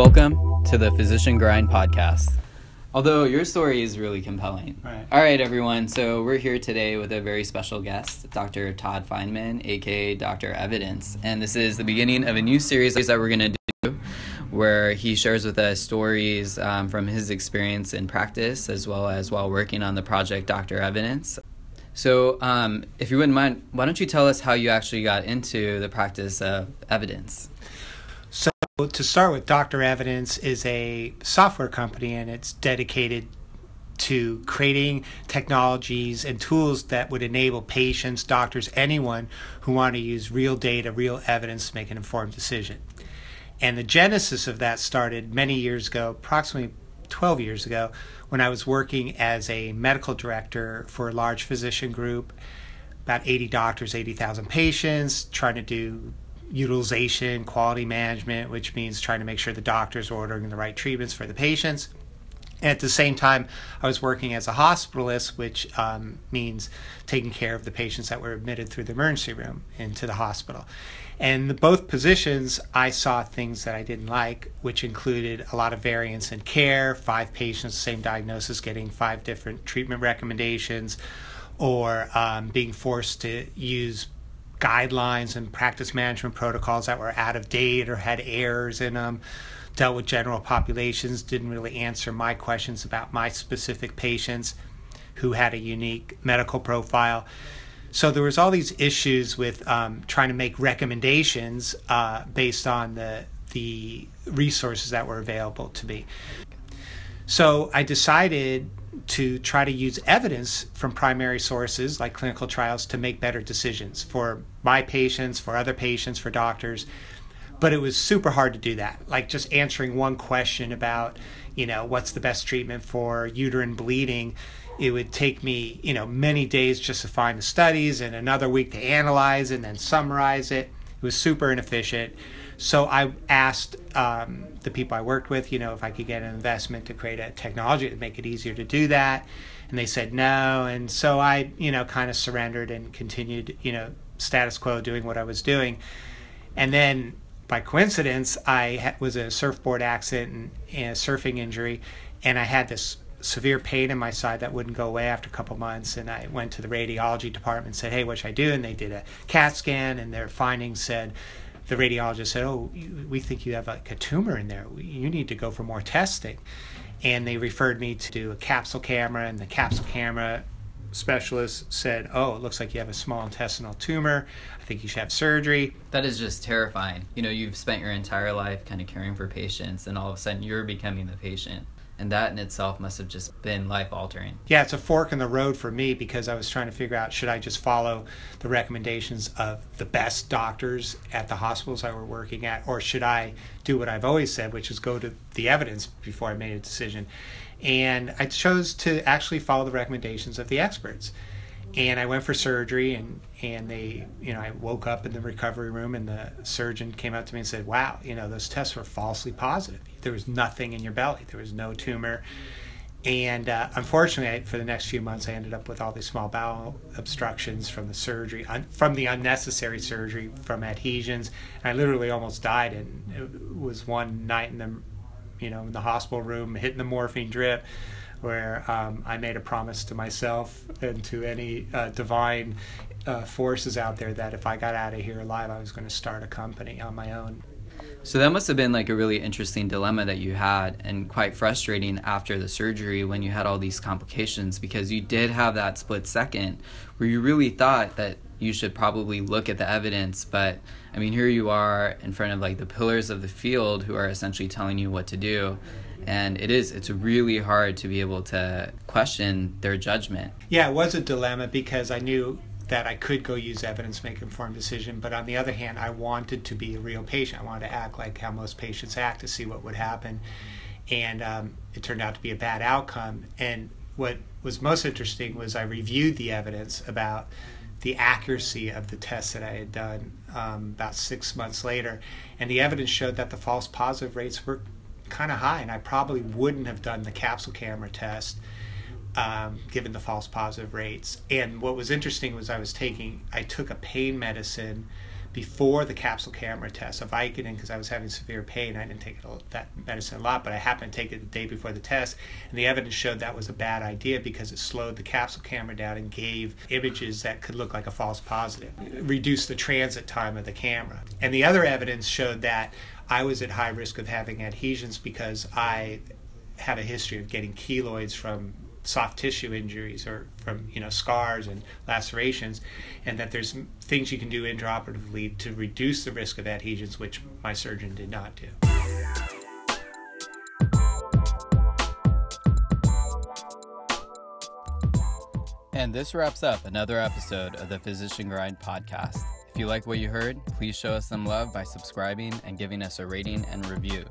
Welcome to the Physician Grind podcast. Although your story is really compelling. Right. All right, everyone. So we're here today with a very special guest, Dr. Todd Feinman, aka Dr. Evidence. And this is the beginning of a new series that we're going to do where he shares with us stories um, from his experience in practice as well as while working on the project Dr. Evidence. So, um, if you wouldn't mind, why don't you tell us how you actually got into the practice of evidence? To start with, Dr. Evidence is a software company and it's dedicated to creating technologies and tools that would enable patients, doctors, anyone who want to use real data, real evidence to make an informed decision. And the genesis of that started many years ago, approximately 12 years ago, when I was working as a medical director for a large physician group, about 80 doctors, 80,000 patients, trying to do utilization, quality management, which means trying to make sure the doctors are ordering the right treatments for the patients. And at the same time, I was working as a hospitalist, which um, means taking care of the patients that were admitted through the emergency room into the hospital. And the, both positions, I saw things that I didn't like, which included a lot of variance in care, five patients, same diagnosis, getting five different treatment recommendations, or um, being forced to use guidelines and practice management protocols that were out of date or had errors in them dealt with general populations didn't really answer my questions about my specific patients who had a unique medical profile. So there was all these issues with um, trying to make recommendations uh, based on the the resources that were available to me. So i decided to try to use evidence from primary sources like clinical trials to make better decisions for my patients, for other patients, for doctors. But it was super hard to do that. Like just answering one question about, you know, what's the best treatment for uterine bleeding, it would take me, you know, many days just to find the studies and another week to analyze and then summarize it. It was super inefficient. So I asked um, the people I worked with, you know, if I could get an investment to create a technology to make it easier to do that. And they said no. And so I, you know, kind of surrendered and continued, you know, status quo doing what I was doing. And then by coincidence, I was in a surfboard accident and a surfing injury. And I had this severe pain in my side that wouldn't go away after a couple months. And I went to the radiology department and said, hey, what should I do? And they did a CAT scan, and their findings said, the radiologist said, "Oh, we think you have like a tumor in there. You need to go for more testing." And they referred me to do a capsule camera, and the capsule camera specialist said, "Oh, it looks like you have a small intestinal tumor. I think you should have surgery." That is just terrifying. You know, you've spent your entire life kind of caring for patients, and all of a sudden you're becoming the patient and that in itself must have just been life altering. Yeah, it's a fork in the road for me because I was trying to figure out should I just follow the recommendations of the best doctors at the hospitals I were working at, or should I do what I've always said, which is go to the evidence before I made a decision. And I chose to actually follow the recommendations of the experts and I went for surgery and and they you know I woke up in the recovery room and the surgeon came up to me and said wow you know those tests were falsely positive. There was nothing in your belly. There was no tumor. And uh, unfortunately I, for the next few months I ended up with all these small bowel obstructions from the surgery un, from the unnecessary surgery from adhesions. I literally almost died and it was one night in the you know in the hospital room hitting the morphine drip where um, I made a promise to myself and to any uh, divine uh, forces out there that if I got out of here alive, I was going to start a company on my own. So that must have been like a really interesting dilemma that you had and quite frustrating after the surgery when you had all these complications because you did have that split second where you really thought that you should probably look at the evidence but I mean here you are in front of like the pillars of the field who are essentially telling you what to do and it is it's really hard to be able to question their judgment. Yeah it was a dilemma because i knew that i could go use evidence make informed decision but on the other hand i wanted to be a real patient. I wanted to act like how most patients act to see what would happen. And um, it turned out to be a bad outcome. And what was most interesting was i reviewed the evidence about the accuracy of the tests that I had done um, about six months later, and the evidence showed that the false positive rates were kind of high, and I probably wouldn't have done the capsule camera test um, given the false positive rates. And what was interesting was I was taking, I took a pain medicine before the capsule camera test of Vicodin because I was having severe pain. I didn't take that medicine a lot, but I happened to take it the day before the test, and the evidence showed that was a bad idea because it slowed the capsule camera down and gave images that could look like a false positive, it reduced the transit time of the camera. And the other evidence showed that I was at high risk of having adhesions because I had a history of getting keloids from soft tissue injuries or from you know scars and lacerations and that there's things you can do intraoperatively to reduce the risk of adhesions which my surgeon did not do. And this wraps up another episode of the physician grind podcast if you like what you heard please show us some love by subscribing and giving us a rating and review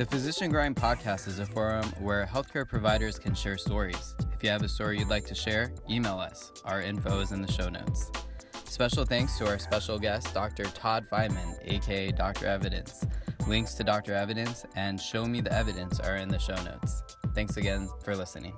the Physician Grind podcast is a forum where healthcare providers can share stories. If you have a story you'd like to share, email us. Our info is in the show notes. Special thanks to our special guest, Dr. Todd Feinman, aka Dr. Evidence. Links to Dr. Evidence and Show Me the Evidence are in the show notes. Thanks again for listening.